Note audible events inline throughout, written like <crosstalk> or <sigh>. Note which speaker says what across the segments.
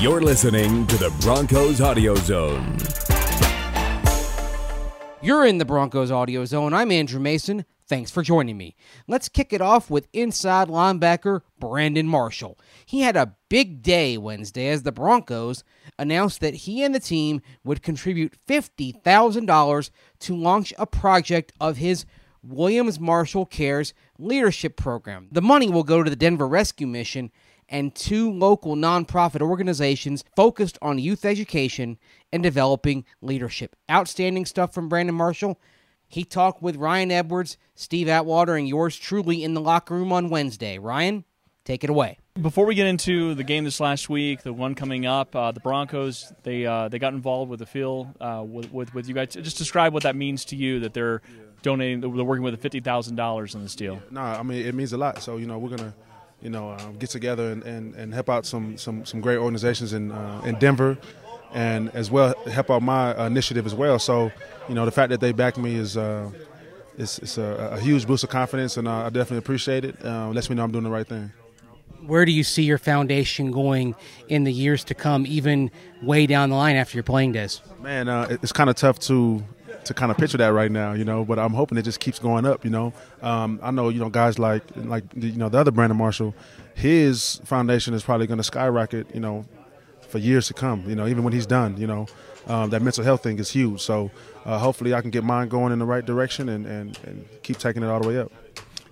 Speaker 1: You're listening to the Broncos Audio Zone.
Speaker 2: You're in the Broncos Audio Zone. I'm Andrew Mason. Thanks for joining me. Let's kick it off with inside linebacker Brandon Marshall. He had a big day Wednesday as the Broncos announced that he and the team would contribute $50,000 to launch a project of his Williams Marshall Cares leadership program. The money will go to the Denver Rescue Mission and two local nonprofit organizations focused on youth education and developing leadership. Outstanding stuff from Brandon Marshall. He talked with Ryan Edwards, Steve Atwater, and yours truly in the locker room on Wednesday. Ryan, take it away.
Speaker 3: Before we get into the game this last week, the one coming up, uh, the Broncos they uh, they got involved with the field uh, with, with, with you guys. Just describe what that means to you that they're donating, they're working with fifty thousand dollars in this deal.
Speaker 4: No, I mean it means a lot. So you know we're gonna you know um, get together and, and, and help out some some, some great organizations in uh, in Denver, and as well help out my initiative as well. So you know the fact that they backed me is. Uh, it's, it's a, a, huge boost of confidence, and uh, I definitely appreciate it. Uh, lets me know I'm doing the right thing
Speaker 2: where do you see your foundation going in the years to come, even way down the line after your playing days?
Speaker 4: Man, uh, it's kind of tough to to kind of picture that right now, you know. But I'm hoping it just keeps going up, you know. Um, I know, you know, guys like like you know the other Brandon Marshall, his foundation is probably going to skyrocket, you know, for years to come. You know, even when he's done, you know, um, that mental health thing is huge. So uh, hopefully, I can get mine going in the right direction and, and, and keep taking it all the way up.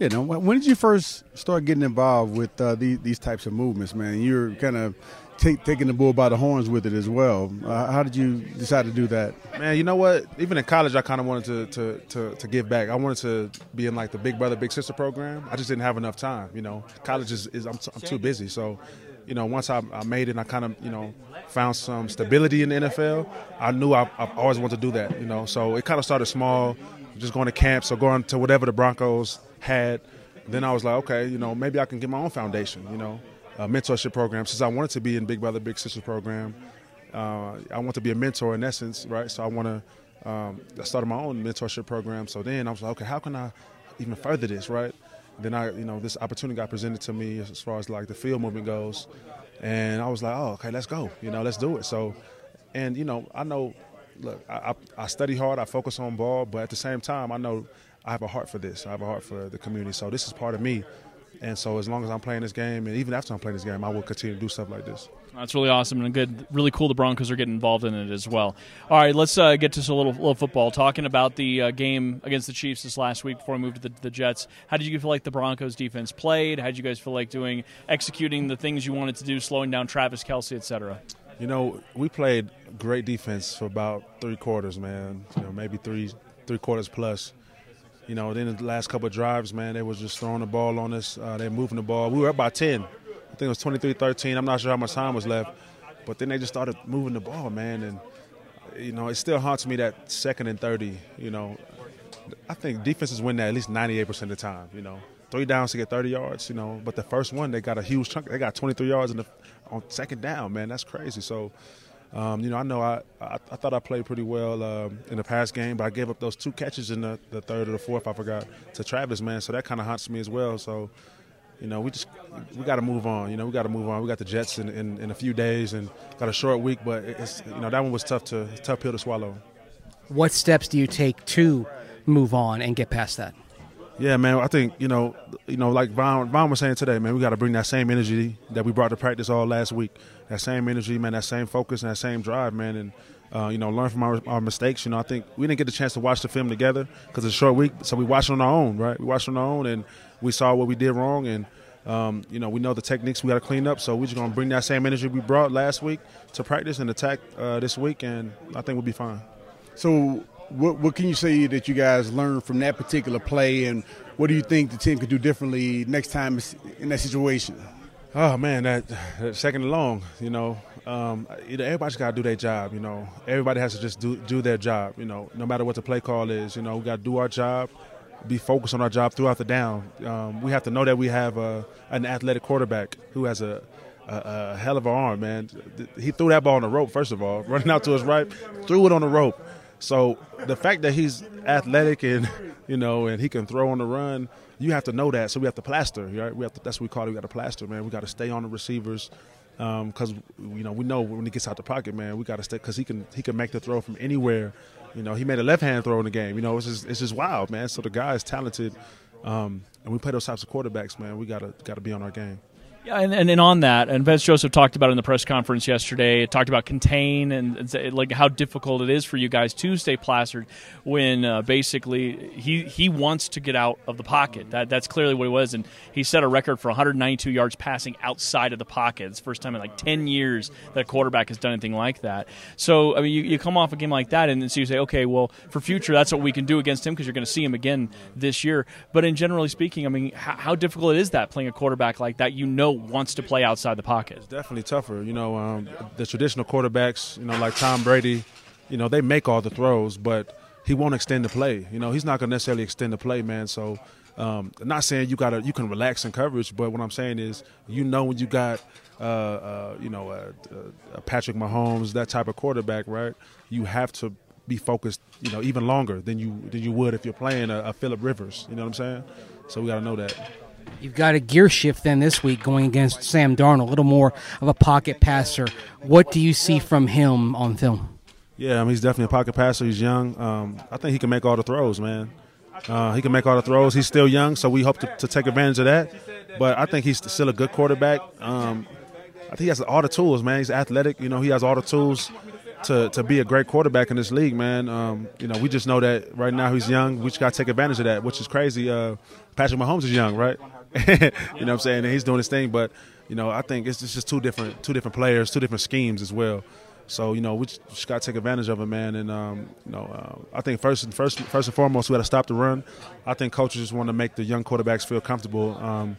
Speaker 5: Yeah, now, when did you first start getting involved with uh, these, these types of movements, man? You're kind of take, taking the bull by the horns with it as well. Uh, how did you decide to do that?
Speaker 4: Man, you know what? Even in college, I kind of wanted to, to, to, to, give back. I wanted to be in like the Big Brother Big Sister program. I just didn't have enough time. You know, college is, is I'm, t- I'm too busy. So, you know, once I, I made it, I kind of you know found some stability in the NFL. I knew I, I always wanted to do that. You know, so it kind of started small, just going to camps or going to whatever the Broncos had. Then I was like, okay, you know, maybe I can get my own foundation, you know, a mentorship program. Since I wanted to be in Big Brother Big Sister program, uh, I want to be a mentor in essence, right? So I want to. Um, I started my own mentorship program. So then I was like, okay, how can I even further this, right? Then I, you know, this opportunity got presented to me as far as like the field movement goes, and I was like, oh, okay, let's go, you know, let's do it. So, and you know, I know, look, I, I study hard, I focus on ball, but at the same time, I know I have a heart for this. I have a heart for the community. So this is part of me. And so as long as I'm playing this game, and even after I'm playing this game, I will continue to do stuff like this.
Speaker 3: That's really awesome and good. Really cool. The Broncos are getting involved in it as well. All right, let's uh, get to a little, little football. Talking about the uh, game against the Chiefs this last week before we moved to the, the, Jets. How did you feel like the Broncos defense played? How did you guys feel like doing executing the things you wanted to do, slowing down Travis Kelce, etc.
Speaker 4: You know, we played great defense for about three quarters, man. You know, maybe three three quarters plus you know, then the last couple drives, man, they was just throwing the ball on us. Uh, they moving the ball. We were up by 10. I think it was 23-13. I'm not sure how much time was left. But then they just started moving the ball, man. And, you know, it still haunts me that second and 30, you know. I think defenses win that at least 98% of the time, you know. Three downs to get 30 yards, you know. But the first one, they got a huge chunk. They got 23 yards in the, on second down, man. That's crazy. So, um, you know, I know I, I, I, thought I played pretty well um, in the past game, but I gave up those two catches in the, the third or the fourth, I forgot, to Travis, man. So that kind of haunts me as well. So, you know, we just we got to move on. You know, we got to move on. We got the Jets in, in, in, a few days and got a short week, but it's you know that one was tough to tough pill to swallow.
Speaker 2: What steps do you take to move on and get past that?
Speaker 4: Yeah, man. I think you know, you know, like Von, Von was saying today, man. We got to bring that same energy that we brought to practice all last week. That same energy, man. That same focus and that same drive, man. And uh, you know, learn from our, our, mistakes. You know, I think we didn't get the chance to watch the film together because it's a short week, so we watched on our own, right? We watched on our own, and we saw what we did wrong, and um, you know, we know the techniques we got to clean up. So we're just gonna bring that same energy we brought last week to practice and attack uh, this week, and I think we'll be fine.
Speaker 5: So what, what can you say that you guys learned from that particular play, and what do you think the team could do differently next time in that situation?
Speaker 4: Oh man, that, that second and long, you know, um, you know, everybody's got to do their job. You know, everybody has to just do do their job. You know, no matter what the play call is, you know, we got to do our job, be focused on our job throughout the down. Um, we have to know that we have a, an athletic quarterback who has a, a, a hell of an arm, man. He threw that ball on the rope, first of all, <laughs> running out to his right, threw it on the rope. So the fact that he's athletic and you know and he can throw on the run, you have to know that. So we have to plaster, right? We have to, that's what we call it. We got to plaster, man. We got to stay on the receivers, because you know we know when he gets out the pocket, man, we got to stay because he can he can make the throw from anywhere. You know, he made a left hand throw in the game. You know, it's just it's just wild, man. So the guy is talented, um, and we play those types of quarterbacks, man. We gotta gotta be on our game.
Speaker 3: Yeah, and, and, and on that, and Vance Joseph talked about it in the press conference yesterday. Talked about contain and, and like how difficult it is for you guys to stay plastered when uh, basically he he wants to get out of the pocket. That that's clearly what it was, and he set a record for 192 yards passing outside of the pocket. It's the first time in like 10 years that a quarterback has done anything like that. So I mean, you, you come off a game like that, and then so you say, okay, well, for future, that's what we can do against him because you're going to see him again this year. But in generally speaking, I mean, how, how difficult is that playing a quarterback like that? You know wants to play outside the pocket.
Speaker 4: It's definitely tougher. You know, um, the traditional quarterbacks, you know, like Tom Brady, you know, they make all the throws, but he won't extend the play. You know, he's not going to necessarily extend the play, man. So, um, not saying you gotta you can relax in coverage, but what I'm saying is, you know, when you got, uh, uh, you know, Patrick Mahomes, that type of quarterback, right? You have to be focused, you know, even longer than you than you would if you're playing a, a Philip Rivers. You know what I'm saying? So we got to know that.
Speaker 2: You've got a gear shift then this week going against Sam Darnold, a little more of a pocket passer. What do you see from him on film?
Speaker 4: Yeah, I mean, he's definitely a pocket passer. He's young. Um, I think he can make all the throws, man. Uh, he can make all the throws. He's still young, so we hope to, to, take advantage of that. But I think he's still a good quarterback. Um, I think he has all the tools, man. He's athletic. You know, he has all the tools to, to be a great quarterback in this league, man. Um, you know, we just know that right now he's young. We just got to take advantage of that, which is crazy. Uh, Patrick Mahomes is young, right? <laughs> you know what I'm saying? And he's doing his thing, but you know, I think it's just two different two different players, two different schemes as well. So you know, we just got to take advantage of it, man. And um, you know, uh, I think first and first first and foremost, we got to stop the run. I think coaches just want to make the young quarterbacks feel comfortable. Um,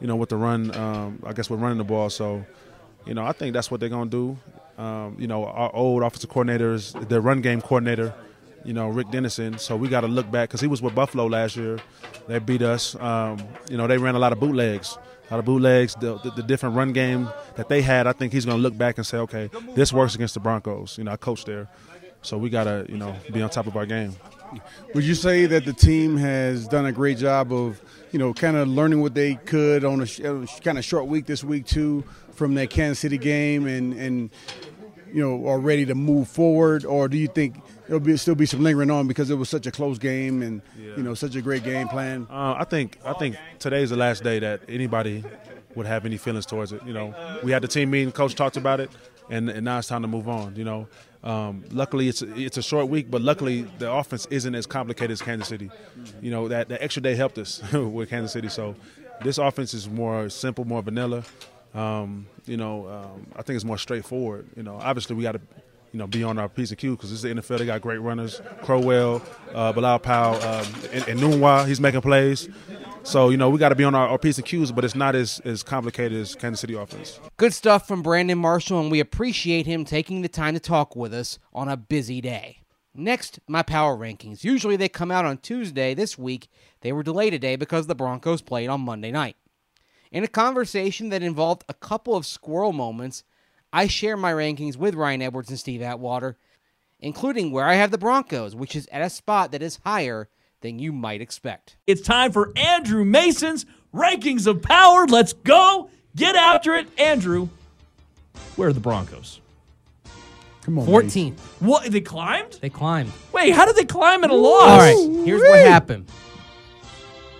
Speaker 4: you know, with the run. Um, I guess we're running the ball, so you know, I think that's what they're gonna do. Um, you know, our old offensive coordinators, the run game coordinator you know, Rick Dennison. So we got to look back because he was with Buffalo last year. They beat us. Um, you know, they ran a lot of bootlegs, a lot of bootlegs. The, the, the different run game that they had, I think he's going to look back and say, okay, this works against the Broncos. You know, I coached there, so we got to you know be on top of our game.
Speaker 5: Would you say that the team has done a great job of, you know, kind of learning what they could on a kind of short week this week too from that Kansas City game and and you know are ready to move forward, or do you think there'll be still be some lingering on because it was such a close game and yeah. you know such a great game plan.
Speaker 4: Uh, I think I think today's the last day that anybody would have any feelings towards it. You know, we had the team meeting, coach talked about it, and, and now it's time to move on. You know, um, luckily it's it's a short week, but luckily the offense isn't as complicated as Kansas City. You know that the extra day helped us <laughs> with Kansas City, so this offense is more simple, more vanilla. Um, you know, um, I think it's more straightforward. You know, obviously we got to you know, be on our piece of cue because this is the NFL. They got great runners, Crowell, uh, Bilal Powell, um, and, and he's making plays. So, you know, we got to be on our, our, piece of cues, but it's not as, as complicated as Kansas City offense.
Speaker 2: Good stuff from Brandon Marshall, and we appreciate him taking the time to talk with us on a busy day. Next, my power rankings. Usually they come out on Tuesday. This week, they were delayed today because the Broncos played on Monday night. In a conversation that involved a couple of squirrel moments, I share my rankings with Ryan Edwards and Steve Atwater, including where I have the Broncos, which is at a spot that is higher than you might expect.
Speaker 6: It's time for Andrew Mason's Rankings of Power. Let's go. Get after it. Andrew, where are the Broncos?
Speaker 2: Come on. 14.
Speaker 6: What? They climbed?
Speaker 2: They climbed.
Speaker 6: Wait, how did they climb at a loss?
Speaker 2: All right, here's what happened.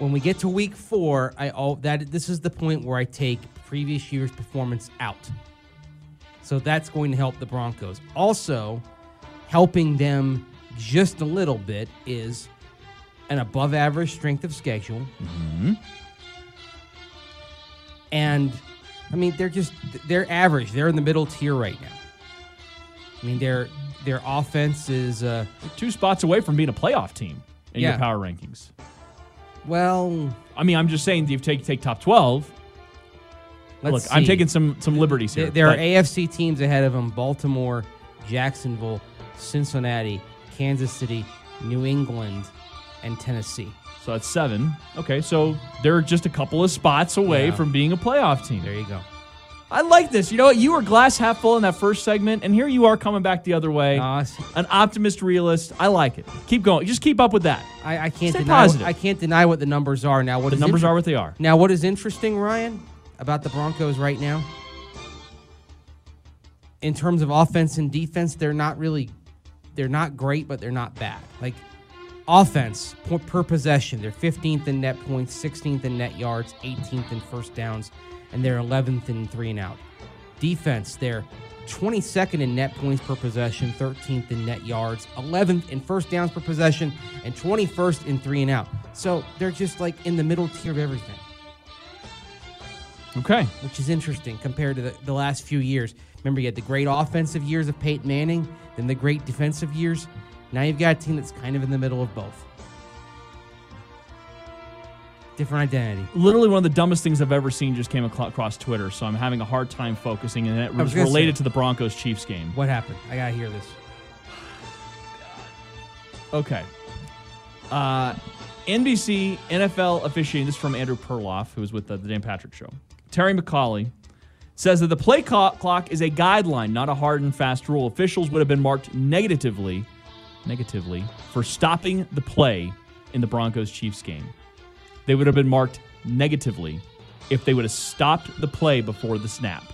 Speaker 2: When we get to week four, I all that this is the point where I take previous year's performance out. So that's going to help the Broncos. Also, helping them just a little bit is an above average strength of schedule.
Speaker 6: Mm-hmm.
Speaker 2: And I mean, they're just they're average. They're in the middle tier right now. I mean, their their offense is uh,
Speaker 6: two spots away from being a playoff team in yeah. your power rankings.
Speaker 2: Well,
Speaker 6: I mean, I'm just saying, do you take take top twelve? Let's Look, see. I'm taking some some liberties here.
Speaker 2: There, there are AFC teams ahead of them: Baltimore, Jacksonville, Cincinnati, Kansas City, New England, and Tennessee.
Speaker 6: So that's seven. Okay, so they're just a couple of spots away yeah. from being a playoff team.
Speaker 2: There you go.
Speaker 6: I like this. You know what? You were glass half full in that first segment, and here you are coming back the other way. Awesome. An optimist, realist. I like it. Keep going. Just keep up with that.
Speaker 2: I, I can't Stay deny. Positive. I can't deny what the numbers are now. What
Speaker 6: the numbers inter- are what they are.
Speaker 2: Now, what is interesting, Ryan? About the Broncos right now? in terms of offense and defense, they're not really, they're not great, but they're not bad. Like offense per possession, they're 15th in net points, 16th in net yards, 18th in first downs, and they're 11th in three and out. Defense, they're 22nd in net points per possession, 13th in net yards, 11th in first downs per possession, and 21st in three and out. So they're just like in the middle tier of everything
Speaker 6: Okay.
Speaker 2: which is interesting compared to the, the last few years. Remember, you had the great offensive years of Peyton Manning, then the great defensive years. Now you've got a team that's kind of in the middle of both. Different identity.
Speaker 6: Literally one of the dumbest things I've ever seen just came across Twitter, so I'm having a hard time focusing, and it
Speaker 2: was
Speaker 6: was related
Speaker 2: say-
Speaker 6: to the Broncos Chiefs game.
Speaker 2: What happened? I gotta hear this.
Speaker 6: Okay. Uh, NBC NFL officiating, this is from Andrew Perloff, who was with the, the Dan Patrick Show. Terry McAulay says that the play clock is a guideline, not a hard and fast rule. Officials would have been marked negatively, negatively for stopping the play in the Broncos Chiefs game. They would have been marked negatively if they would have stopped the play before the snap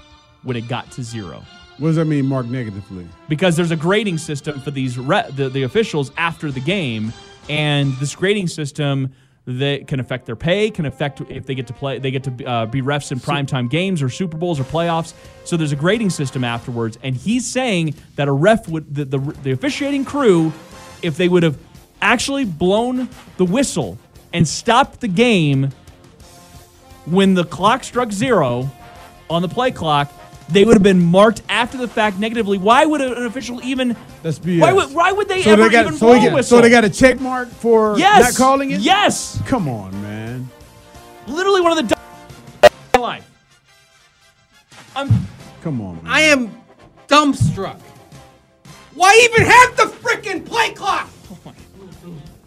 Speaker 6: when it got to zero
Speaker 5: What does that mean, marked negatively?
Speaker 6: because there's a grading system for these re- the, the officials after the game and this grading system that can affect their pay can affect if they get to play they get to uh, be refs in primetime games or super bowls or playoffs. So there's a grading system afterwards and he's saying that a ref would the, the, the officiating crew if they would have actually blown the whistle and stopped the game when the clock struck zero on the play clock, they would have been marked after the fact negatively. Why would an official even?
Speaker 5: That's BS.
Speaker 6: Why would why would they
Speaker 5: So
Speaker 6: ever
Speaker 5: they got
Speaker 6: even
Speaker 5: so,
Speaker 6: blow
Speaker 5: they
Speaker 6: a
Speaker 5: got,
Speaker 6: whistle?
Speaker 5: so they got a check mark for
Speaker 6: yes,
Speaker 5: not calling it.
Speaker 6: Yes,
Speaker 5: Come on, man.
Speaker 6: literally one of the dumbest in my life. I'm
Speaker 5: Come on, man.
Speaker 2: I am dumbstruck. Why even have the freaking play clock? Oh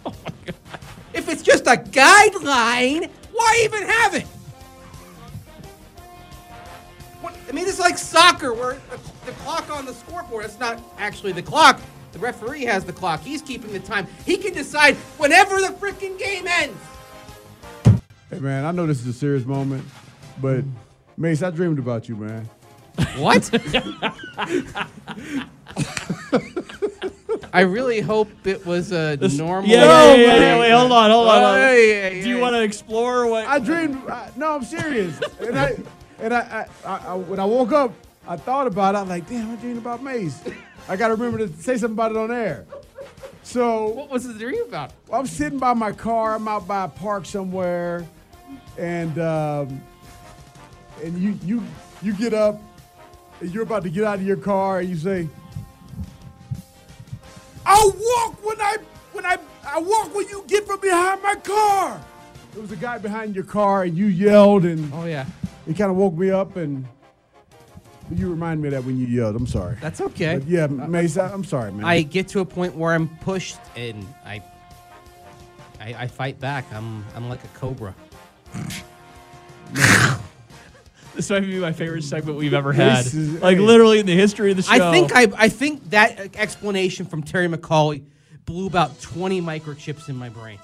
Speaker 2: oh if it's just a guideline, why even have it? I mean, it's like soccer where the, the clock on the scoreboard, it's not actually the clock. The referee has the clock. He's keeping the time. He can decide whenever the freaking game ends.
Speaker 5: Hey, man, I know this is a serious moment, but Mase, I dreamed about you, man.
Speaker 2: What? <laughs> I really hope it was a normal.
Speaker 6: yeah, yeah, yeah, yeah, yeah, Wait, hold on, hold on. hold on.
Speaker 2: Hey, hey,
Speaker 6: Do you
Speaker 2: hey.
Speaker 6: want to explore what?
Speaker 5: I dreamed. I, no, I'm serious. and I, and I, I, I, I, when I woke up, I thought about it. I'm like, damn, I dreamed about Mase. I got to remember to say something about it on air. So
Speaker 2: What was the dream about?
Speaker 5: I'm sitting by my car. I'm out by a park somewhere, and um, and you you you get up, and you're about to get out of your car, and you say, "I'll walk when I when I I walk when you get from behind my car." There was a guy behind your car, and you yelled, and
Speaker 2: Oh yeah,
Speaker 5: it kind of woke me up, and you remind me of that when you yelled. I'm sorry.
Speaker 2: that's okay.
Speaker 5: But yeah, Mase, I- I'm sorry, man.
Speaker 2: I get to a point where I'm pushed and I, I, I fight back. I'm I'm like a cobra. <laughs>
Speaker 6: This might be my favorite segment we've ever had.
Speaker 5: Is-
Speaker 6: like
Speaker 5: hey.
Speaker 6: literally in the history of the show.
Speaker 2: I think I I think that explanation from Terry McAulay blew about 20 microchips in my brain.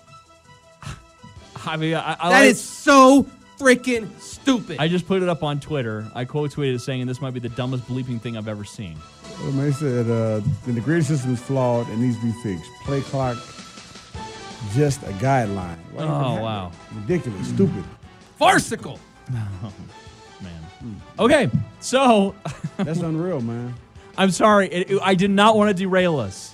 Speaker 6: I mean, I, I
Speaker 2: That
Speaker 6: like-
Speaker 2: is so freaking stupid.
Speaker 6: I just put it up on Twitter. I quote tweeted it saying this might be the dumbest bleeping thing I've ever seen.
Speaker 5: Well, Mase said, uh, the grading system is flawed and needs to be fixed. Play clock, just a guideline. Why
Speaker 6: Oh wow,
Speaker 5: it? Ridiculous, stupid.
Speaker 2: Farcical.
Speaker 6: No, <laughs> man. Okay, so <laughs>
Speaker 5: That's unreal, man.
Speaker 6: I'm sorry. It, it- I did not want to derail us,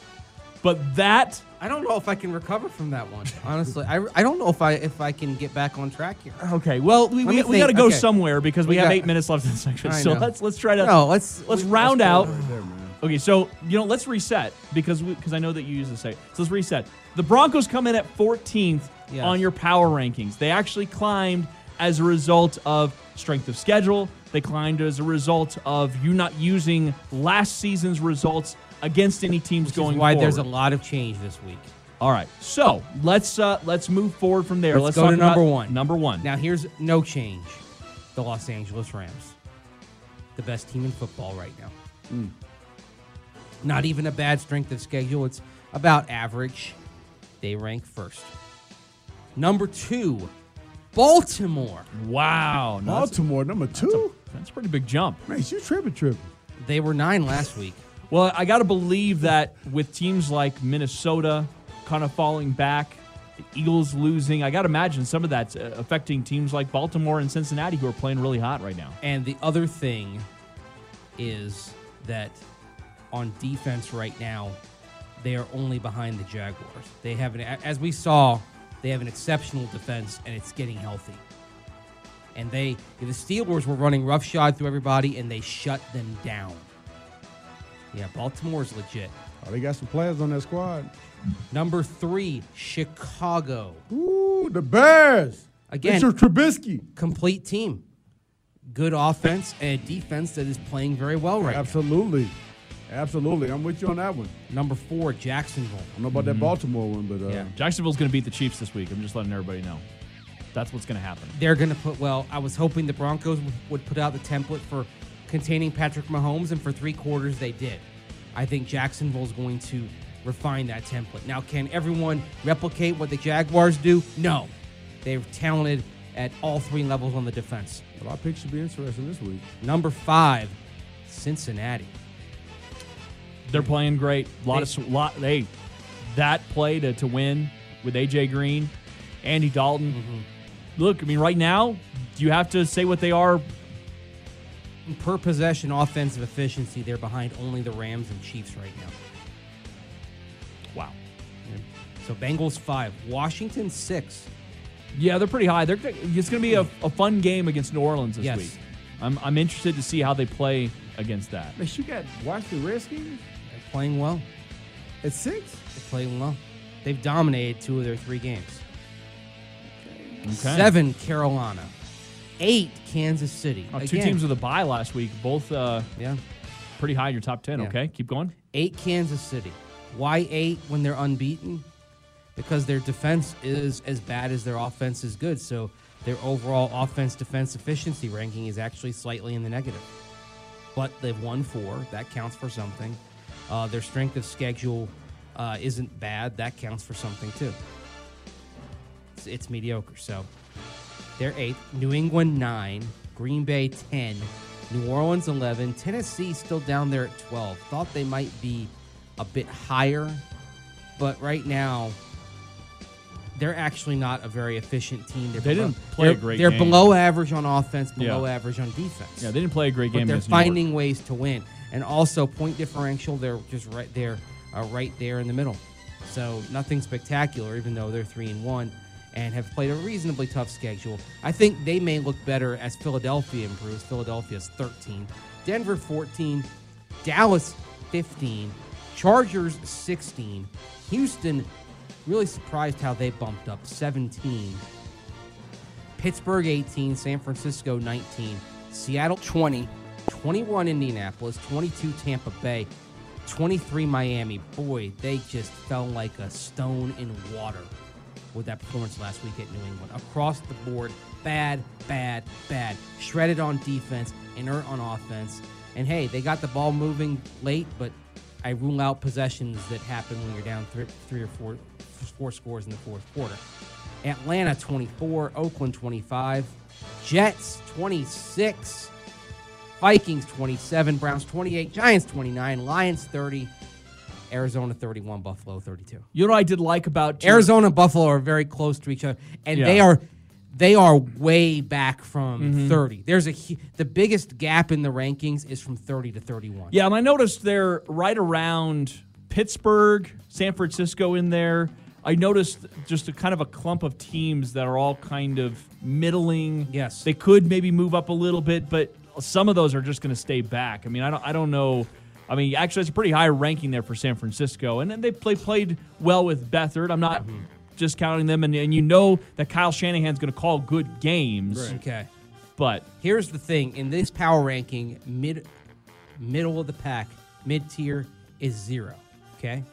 Speaker 6: but that
Speaker 2: I don't know if I can recover from that one. Honestly, I, I don't know if I if I can get back on track here.
Speaker 6: okay. Well, we,
Speaker 2: Let
Speaker 6: we, we got to go
Speaker 2: Okay.
Speaker 6: somewhere because we,
Speaker 2: We
Speaker 6: have
Speaker 2: got-
Speaker 6: eight minutes left in the section.
Speaker 2: I
Speaker 6: So
Speaker 2: know.
Speaker 6: let's let's try to
Speaker 2: No, let's
Speaker 6: let's
Speaker 2: we-
Speaker 6: round
Speaker 2: let's
Speaker 6: out.
Speaker 5: There.
Speaker 6: Okay, so you know, let's reset because because I know that you use the site. So let's reset. The Broncos come in at 14th
Speaker 2: Yes.
Speaker 6: on your power rankings. They actually climbed as a result of strength of schedule. They climbed as a result of you not using last season's results against any teams
Speaker 2: Which
Speaker 6: going
Speaker 2: is why
Speaker 6: forward.
Speaker 2: there's a lot of change this week.
Speaker 6: All right, so let's uh, let's move forward from there.
Speaker 2: Let's
Speaker 6: Let's,
Speaker 2: go
Speaker 6: talk
Speaker 2: to number one.
Speaker 6: Number one.
Speaker 2: Now here's no change. The Los Angeles Rams. The best team in football right now. Not even a bad strength of schedule. It's about average. They rank first. Number two, Baltimore.
Speaker 6: wow,
Speaker 5: Baltimore, number two?
Speaker 6: that's a pretty big jump.
Speaker 5: Mase, you tripping, tripping.
Speaker 2: They were nine last week.
Speaker 6: Well, I got to believe that with teams like Minnesota kind of falling back, Eagles losing, I got to imagine some of that's uh, affecting teams like Baltimore and Cincinnati who are playing really hot right now.
Speaker 2: And the other thing is that on defense right now, they are only behind the Jaguars. They have an, as we saw, they have an exceptional defense, and it's getting healthy. And they, the Steelers were running roughshod through everybody, and they shut them down. Yeah, Baltimore's legit.
Speaker 5: Oh, they got some players on that squad.
Speaker 2: Number three, Chicago.
Speaker 5: Ooh, the Bears.
Speaker 2: Again-
Speaker 5: Mr. Trubisky.
Speaker 2: Complete team. Good offense and a defense that is playing very well right now.
Speaker 5: Absolutely. Absolutely. I'm with you on that one.
Speaker 2: Number four, Jacksonville.
Speaker 5: I don't know about that Baltimore one, but uh,
Speaker 2: Yeah.
Speaker 6: Jacksonville's going to beat the Chiefs this week. I'm just letting everybody know. That's what's going to happen.
Speaker 2: They're going to put, well, I was hoping the Broncos would- would put out the template for containing Patrick Mahomes, and for three quarters they did. I think Jacksonville's going to refine that template. Now, can everyone replicate what the Jaguars do? No. They're talented at all three levels on the defense.
Speaker 5: but our pick should be interesting this week.
Speaker 2: Number five, Cincinnati.
Speaker 6: They're playing great. A lot of lot. Hey, that play to, to win with AJ Green, Andy Dalton.
Speaker 2: Mm-hmm.
Speaker 6: Look, I mean, right now, do you have to say what they are?
Speaker 2: In per possession offensive efficiency, they're behind only the Rams and Chiefs right now.
Speaker 6: Wow.
Speaker 2: So Bengals five, Washington six.
Speaker 6: Yeah, they're pretty high. They're it's going to be a, a fun game against New Orleans this
Speaker 2: Yes.
Speaker 6: week. I'm, I'm interested to see how they play against that.
Speaker 5: Man, you got Washington Redskins
Speaker 2: They're playing well.
Speaker 5: at six?
Speaker 2: They're playing well. They've dominated two of their three games.
Speaker 6: Okay.
Speaker 2: Seven, Carolina. Eight, Kansas City.
Speaker 6: Oh, two
Speaker 2: Again,
Speaker 6: teams with a bye last week, both uh,
Speaker 2: yeah.
Speaker 6: pretty high in your top ten.
Speaker 2: Yeah.
Speaker 6: Okay, keep going.
Speaker 2: Eight, Kansas City. Why eight when they're unbeaten? Because their defense is as bad as their offense is good. So their overall offense defense efficiency ranking is actually slightly in the negative. But they've won four. That counts for something. Uh, their strength of schedule uh, isn't bad. That counts for something too. It's, it's mediocre. So they're eighth. New England nine. Green Bay ten. New Orleans eleven. Tennessee still down there at twelve. Thought they might be a bit higher, but right now they're actually not a very efficient team. They're
Speaker 6: They
Speaker 2: below-
Speaker 6: didn't play a great
Speaker 2: They're
Speaker 6: game.
Speaker 2: below average on offense, below
Speaker 6: Yeah.
Speaker 2: average on defense.
Speaker 6: Yeah, they didn't play a great game. but they're
Speaker 2: finding ways to win, and also point differential. They're just right there, uh, right there in the middle. So nothing spectacular, even though they're three and one, and have played a reasonably tough schedule. I think they may look better as Philadelphia improves. Philadelphia's 13, Denver 14, Dallas 15, Chargers 16, Houston. Really surprised how they bumped up 17. Pittsburgh 18, San Francisco 19, Seattle 20, 21 Indianapolis, 22 Tampa Bay, 23 Miami. Boy, they just fell like a stone in water with that performance last week at New England. Across the board, bad, bad, bad. Shredded on defense, inert on offense. And hey, they got the ball moving late, but I rule out possessions that happen when you're down three, three or four, four scores in the fourth quarter. Atlanta 24, Oakland 25, Jets 26, Vikings 27, Browns 28, Giants 29, Lions 30, Arizona 31, Buffalo 32.
Speaker 6: You know what I did like about
Speaker 2: Arizona and Buffalo are very close to each other, and
Speaker 6: Yeah.
Speaker 2: they are they are way back from mm-hmm. 30. There's a the biggest gap in the rankings is from 30 to 31.
Speaker 6: Yeah, and I noticed they're right around Pittsburgh, San Francisco in there. I noticed just a kind of a clump of teams that are all kind of middling.
Speaker 2: Yes.
Speaker 6: They could maybe move up a little bit, but some of those are just going to stay back. I mean, I don't I don't know. I mean, actually, it's a pretty high ranking there for San Francisco, and then they play, played well with Beathard. I'm not discounting them, and, and you know that Kyle Shanahan's going to call good games,
Speaker 2: Okay.
Speaker 6: but
Speaker 2: Here's the thing: in this power ranking, mid, middle of the pack, mid tier is zero. Okay,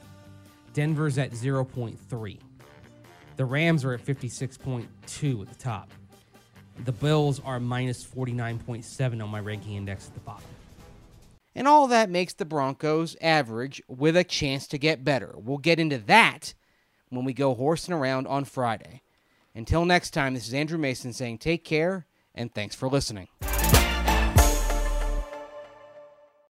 Speaker 2: Denver's at zero point three. The Rams are at fifty six point two at the top. The Bills are minus forty nine point seven on my ranking index at the bottom. And all that makes the Broncos average with a chance to get better. We'll get into that when we go horsing around on Friday. Until next time, this is Andrew Mason saying take care and thanks for listening.